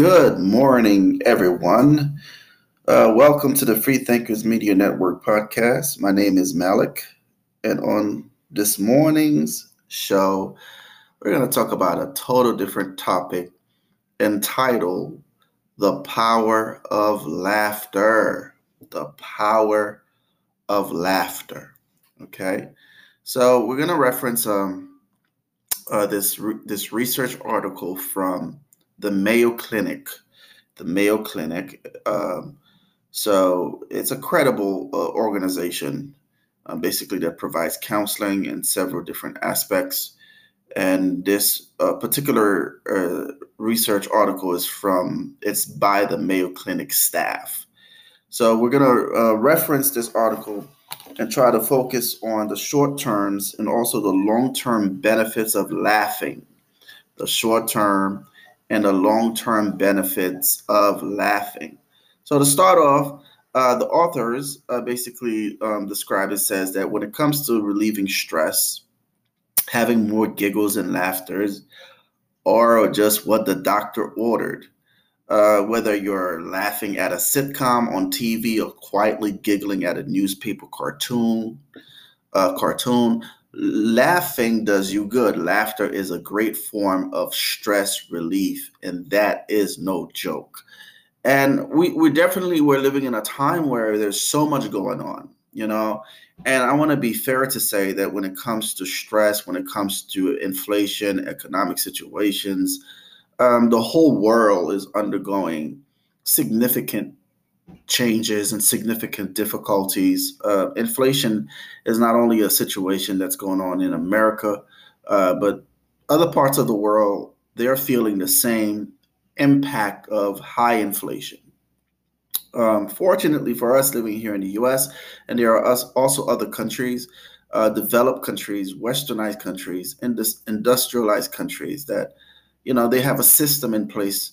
Good morning, everyone. Uh, welcome to the Free Thinkers Media Network podcast. My name is Malik, and on this morning's show, we're going to talk about a total different topic entitled The Power of Laughter. The Power of Laughter. Okay, so we're going to reference um, uh, this, re- this research article from the Mayo Clinic. The Mayo Clinic. Um, so it's a credible uh, organization, uh, basically that provides counseling in several different aspects. And this uh, particular uh, research article is from it's by the Mayo Clinic staff. So we're going to uh, reference this article and try to focus on the short terms and also the long term benefits of laughing. The short term and the long term benefits of laughing. So, to start off, uh, the authors uh, basically um, describe it says that when it comes to relieving stress, having more giggles and laughters, or just what the doctor ordered, uh, whether you're laughing at a sitcom on TV or quietly giggling at a newspaper cartoon, uh, cartoon, laughing does you good. Laughter is a great form of stress relief, and that is no joke. And we, we definitely we're living in a time where there's so much going on, you know. And I want to be fair to say that when it comes to stress, when it comes to inflation, economic situations, um, the whole world is undergoing significant changes and significant difficulties. Uh, inflation is not only a situation that's going on in America, uh, but other parts of the world, they're feeling the same impact of high inflation. Um, fortunately for us living here in the US, and there are us, also other countries, uh, developed countries, westernized countries, indus- industrialized countries that, you know, they have a system in place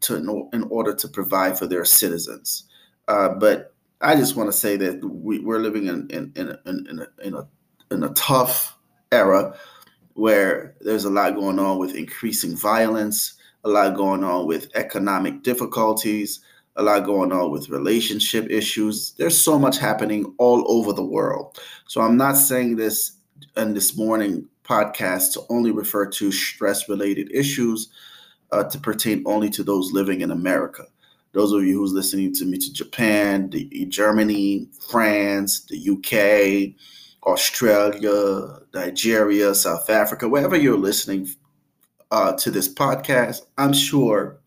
to in order to provide for their citizens. Uh, but I just want to say that we, are living in in in, in, in, a, in a in a tough era where there's a lot going on with increasing violence, a lot going on with economic difficulties, a lot going on with relationship issues. There's so much happening all over the world. So I'm not saying this in this morning podcast to only refer to stress related issues uh, to pertain only to those living in America. Those of you who's listening to me to Japan, the, Germany, France, the UK, Australia, Nigeria, South Africa, wherever you're listening uh, to this podcast, I'm sure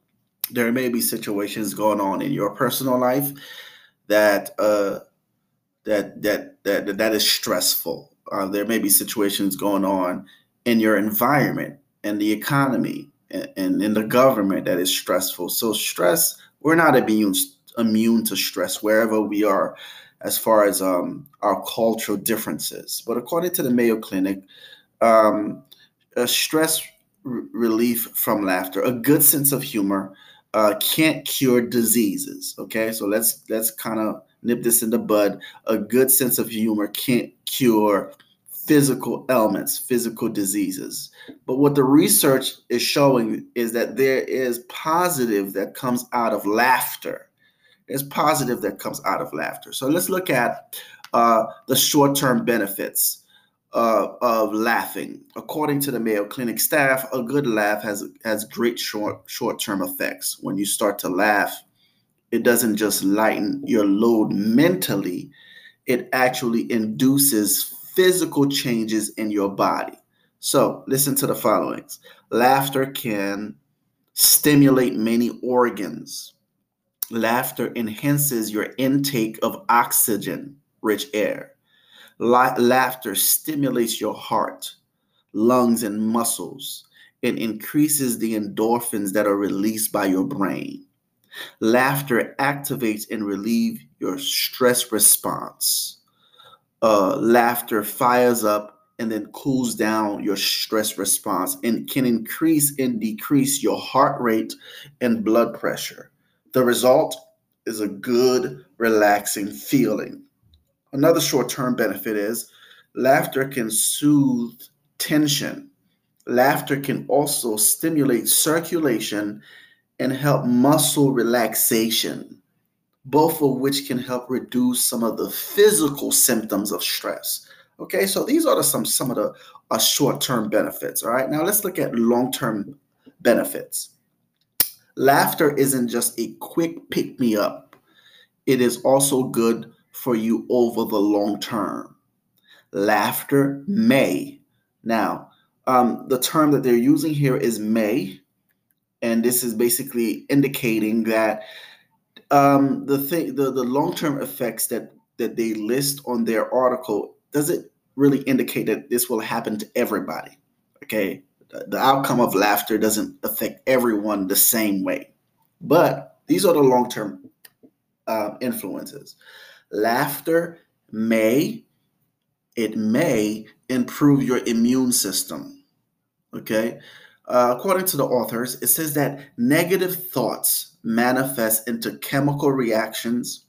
there may be situations going on in your personal life that uh, that that that that is stressful. Uh, there may be situations going on in your environment and the economy and in the government that is stressful. So stress, we're not immune immune to stress wherever we are, as far as um, our cultural differences. But according to the Mayo Clinic, um, stress r- relief from laughter, a good sense of humor, uh, can't cure diseases. Okay, so let's let's kind of nip this in the bud. A good sense of humor can't cure physical ailments, physical diseases. But what the research is showing is that there is positive that comes out of laughter. There's positive that comes out of laughter. So let's look at uh, the short term benefits uh, of laughing. According to the Mayo Clinic staff, a good laugh has, has great short short term effects. When you start to laugh, it doesn't just lighten your load mentally, it actually induces physical changes in your body. So, listen to the followings laughter can stimulate many organs. Laughter enhances your intake of oxygen rich air. La- laughter stimulates your heart, lungs, and muscles and increases the endorphins that are released by your brain. Laughter activates and relieves your stress response uh, laughter fires up and then cools down your stress response and can increase and decrease your heart rate and blood pressure. The result is a good, relaxing feeling. Another short term benefit is laughter can soothe tension. Laughter can also stimulate circulation and help muscle relaxation, both of which can help reduce some of the physical symptoms of stress. Okay, so these are the, some some of the uh, short-term benefits. All right, now let's look at long-term benefits. Laughter isn't just a quick pick-me-up; it is also good for you over the long term. Laughter may. Now, um, the term that they're using here is may, and this is basically indicating that um, the thing, the, the long-term effects that that they list on their article doesn't really indicate that this will happen to everybody. Okay, the, outcome of laughter doesn't affect everyone the same way, but these are the long-term uh, influences. Laughter may it may improve your immune system. Okay. Uh, according to the authors, it says that negative thoughts manifest into chemical reactions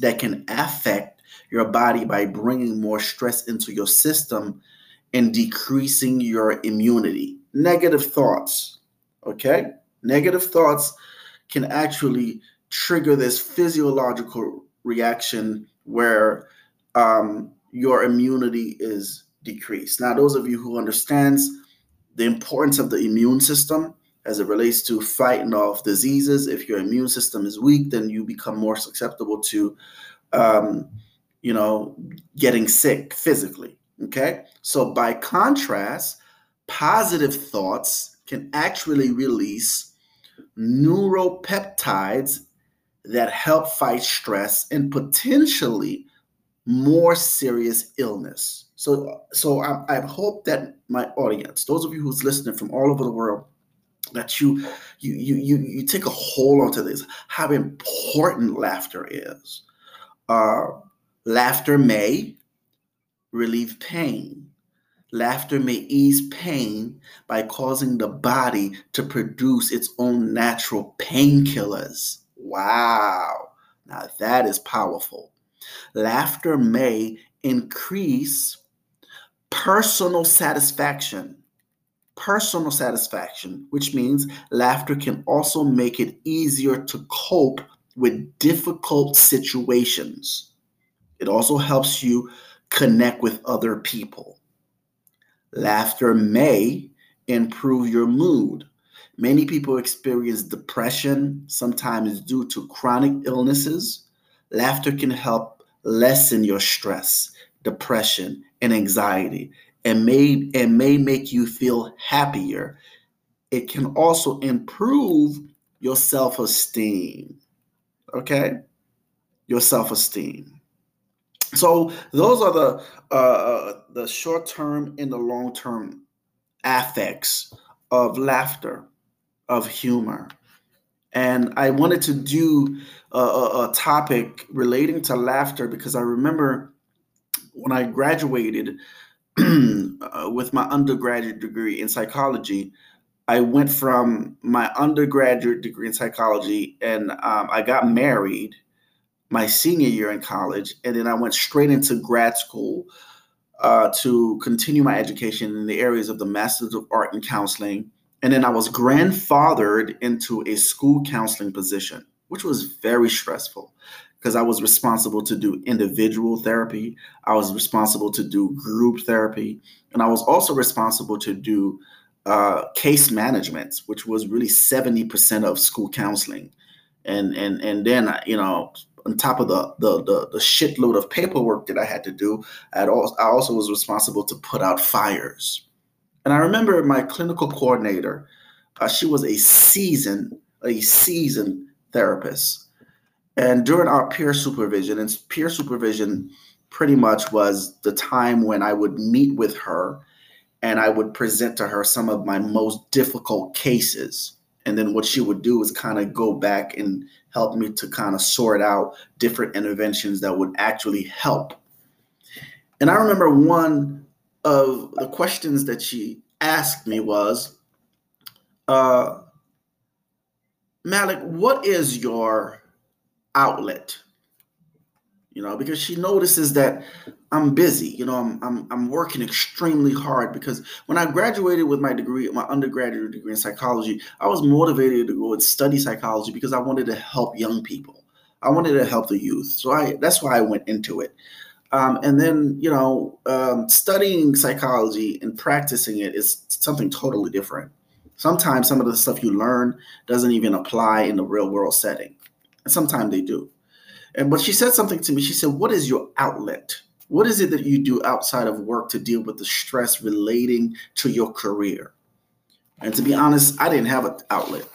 that can affect your body by bringing more stress into your system and decreasing your immunity. Negative thoughts, okay? Negative thoughts can actually trigger this physiological reaction where um, your immunity is decreased. Now, those of you who understands the importance of the immune system as it relates to fighting off diseases, if your immune system is weak, then you become more susceptible to, um, you know, getting sick physically. Okay. So, by contrast, positive thoughts can actually release neuropeptides that help fight stress and potentially more serious illness. So, so I, I hope that my audience, those of you who's listening from all over the world, that you you you you, you take a hold onto this, how important laughter is. Uh, laughter may relieve pain. Laughter may ease pain by causing the body to produce its own natural painkillers. Wow. Now that is powerful. Laughter may increase personal satisfaction. Personal satisfaction, which means laughter can also make it easier to cope with difficult situations. It also helps you connect with other people. Laughter may improve your mood. Many people experience depression, sometimes due to chronic illnesses. Laughter can help lessen your stress, depression, and anxiety, and may, and may make you feel happier. It can also improve your self esteem. Okay? Your self esteem. So those are the uh, uh the short term and the long term affects of laughter, of humor. And I wanted to do a, a, a topic relating to laughter because I remember when I graduated with my undergraduate degree in psychology, I went from my undergraduate degree in psychology and um, I got married my senior year in college. And then I went straight into grad school uh, to continue my education in the areas of the Masters of Art in Counseling and then I was grandfathered into a school counseling position, which was very stressful because I was responsible to do individual therapy, I was responsible to do group therapy, and I was also responsible to do uh, case management, which was really 70% of school counseling. And and and then you know on top of the, the the the, shitload of paperwork that I had to do, I also, I also was responsible to put out fires. And I remember my clinical coordinator, uh, she was a seasoned, a seasoned therapist. And during our peer supervision, and peer supervision pretty much was the time when I would meet with her and I would present to her some of my most difficult cases. And then what she would do is kind of go back and help me to kind of sort out different interventions that would actually help. And I remember one of the questions that she asked me was, uh, Malik, what is your outlet? you know, because she notices that I'm busy. You know, I'm, I'm I'm working extremely hard because when I graduated with my degree, my undergraduate degree in psychology, I was motivated to go and study psychology because I wanted to help young people. I wanted to help the youth. So I that's why I went into it. Um, and then, you know, um, studying psychology and practicing it is something totally different. Sometimes some of the stuff you learn doesn't even apply in the real world setting. Sometimes they do. And but she said something to me. She said, What is your outlet? What is it that you do outside of work to deal with the stress relating to your career? And to be honest, I didn't have an outlet.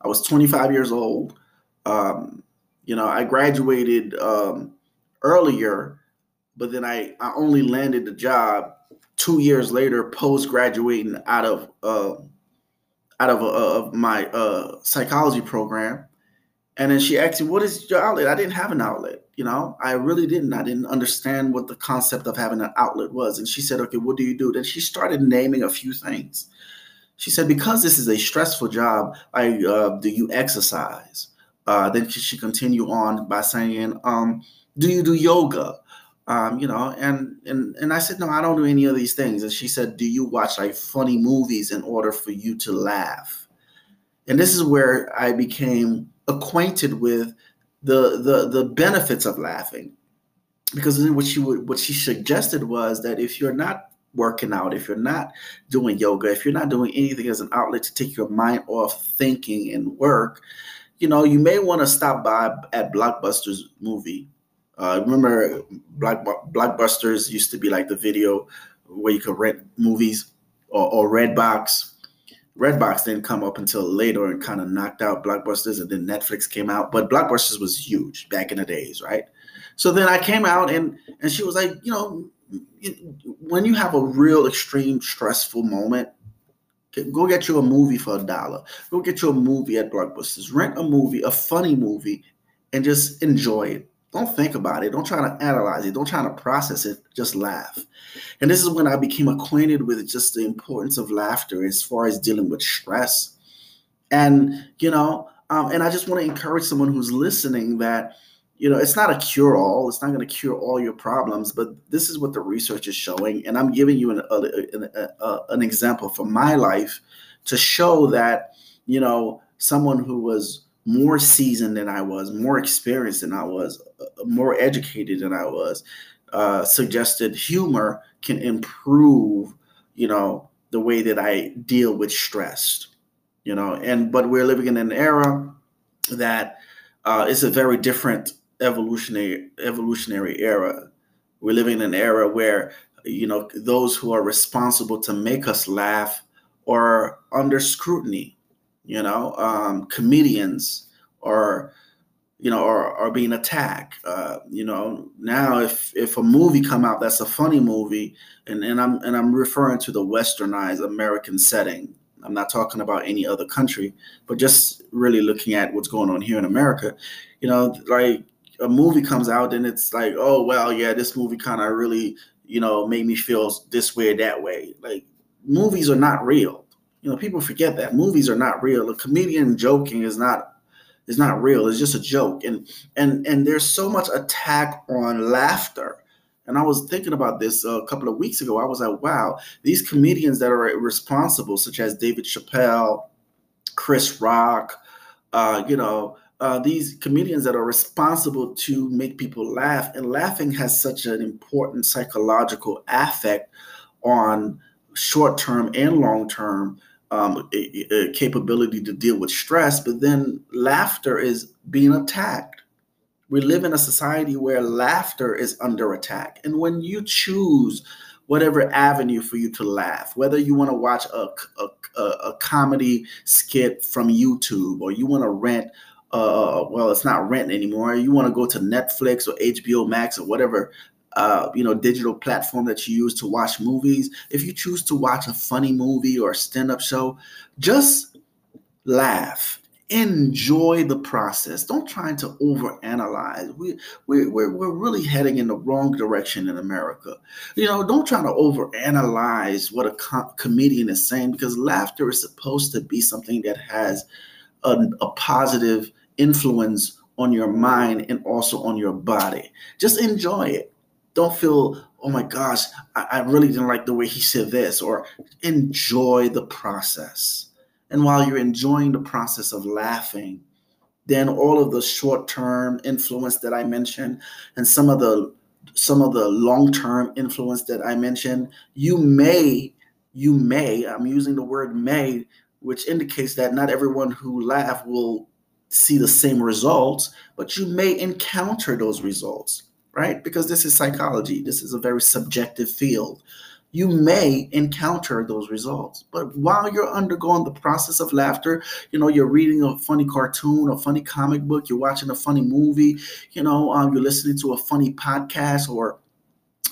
I was 25 years old. Um, you know, I graduated um, earlier but then I, I only landed the job two years later, post graduating out of uh, out of, uh, of my uh, psychology program. And then she asked me, "What is your outlet?" I didn't have an outlet. You know, I really didn't. I didn't understand what the concept of having an outlet was. And she said, "Okay, what do you do?" Then she started naming a few things. She said, "Because this is a stressful job, I uh, do you exercise?" Uh, then she continued on by saying, um, "Do you do yoga?" um, you know, and and and I said, no, I don't do any of these things. And she said, do you watch like funny movies in order for you to laugh? And this is where I became acquainted with the the the benefits of laughing, because what she would what she suggested was that if you're not working out, if you're not doing yoga, if you're not doing anything as an outlet to take your mind off thinking and work, you know, you may want to stop by at Blockbuster's movie uh, remember, Blockbusters used to be like the video where you could rent movies or, or Redbox. Redbox didn't come up until later and kind of knocked out Blockbusters, and then Netflix came out. But Blockbusters was huge back in the days, right? So then I came out and and she was like, you know, when you have a real extreme stressful moment, go get you a movie for a dollar. Go get you a movie at Blockbusters. Rent a movie, a funny movie, and just enjoy it don't think about it. Don't try to analyze it. Don't try to process it. Just laugh. And this is when I became acquainted with just the importance of laughter as far as dealing with stress. And, you know, um, and I just want to encourage someone who's listening that, you know, it's not a cure all. It's not going to cure all your problems, but this is what the research is showing. And I'm giving you an, uh, a, a, uh, uh, an example from my life to show that, you know, someone who was more seasoned than I was, more experienced than I was, uh, more educated than I was, uh, suggested humor can improve, you know, the way that I deal with stress, you know. And but we're living in an era that uh, is a very different evolutionary evolutionary era. We're living in an era where you know those who are responsible to make us laugh are under scrutiny you know um, comedians are you know are, are being attacked. Uh, you know now if if a movie come out that's a funny movie and, and i'm and i'm referring to the westernized american setting i'm not talking about any other country but just really looking at what's going on here in america you know like a movie comes out and it's like oh well yeah this movie kind of really you know made me feel this way that way. Like movies are not real you know, people forget that movies are not real. A comedian joking is not is not real. It's just a joke. And and and there's so much attack on laughter. And I was thinking about this a couple of weeks ago. I was like, wow, these comedians that are responsible, such as David Chappelle, Chris Rock, uh, you know, uh, these comedians that are responsible to make people laugh, and laughing has such an important psychological affect on short term and long term um, a, a capability to deal with stress, but then laughter is being attacked. We live in a society where laughter is under attack. And when you choose whatever avenue for you to laugh, whether you want to watch a, a, a, comedy skit from YouTube or you want to rent, uh, well, it's not rent anymore. You want to go to Netflix or HBO Max or whatever uh, you know, digital platform that you use to watch movies, if you choose to watch a funny movie or a stand-up show, just laugh. Enjoy the process. Don't try to overanalyze. We, we, we're, we're really heading in the wrong direction in America. You know, don't try to overanalyze what a com- comedian is saying because laughter is supposed to be something that has a, a positive influence on your mind and also on your body. Just enjoy it. Don't feel, oh my gosh, I, I really didn't like the way he said this, or enjoy the process. And while you're enjoying the process of laughing, then all of the short-term influence that I mentioned and some of the some of the long-term influence that I mentioned, you may you may, I'm using the word may, which indicates that not everyone who laugh will see the same results, but you may encounter those results, right? Because this is psychology. This is a very subjective field. You may encounter those results. But while you're undergoing the process of laughter, you know, you're reading a funny cartoon, a funny comic book, you're watching a funny movie, you know, um, you're listening to a funny podcast or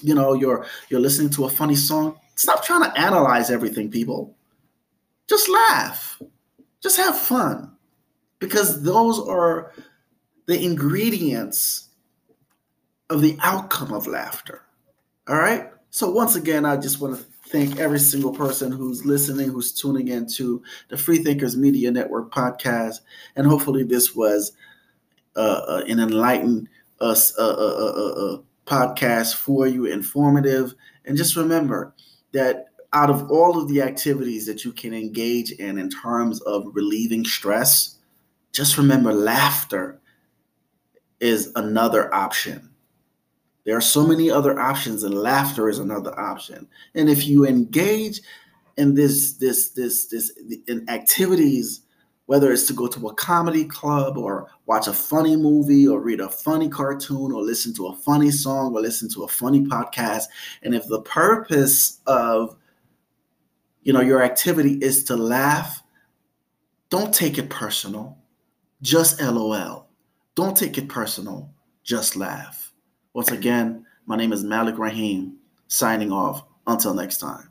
you know, you're you're listening to a funny song, Stop trying to analyze everything, people. Just laugh. Just have fun. Because those are the ingredients of the outcome of laughter. All right? So, once again, I just want to thank every single person who's listening, who's tuning in to the Free Thinkers Media Network podcast. And hopefully, this was uh, uh, an enlightened uh, uh, uh, uh podcast for you, informative. And just remember, that out of all of the activities that you can engage in in terms of relieving stress, just remember laughter is another option. There are so many other options, and laughter is another option. And if you engage in this, this, this, this, in activities, whether it's to go to a comedy club or watch a funny movie or read a funny cartoon or listen to a funny song or listen to a funny podcast, and if the purpose of you know your activity is to laugh, don't take it personal. Just LOL. Don't take it personal. Just laugh. Once again, my name is Malik Rahim, signing off. Until next time.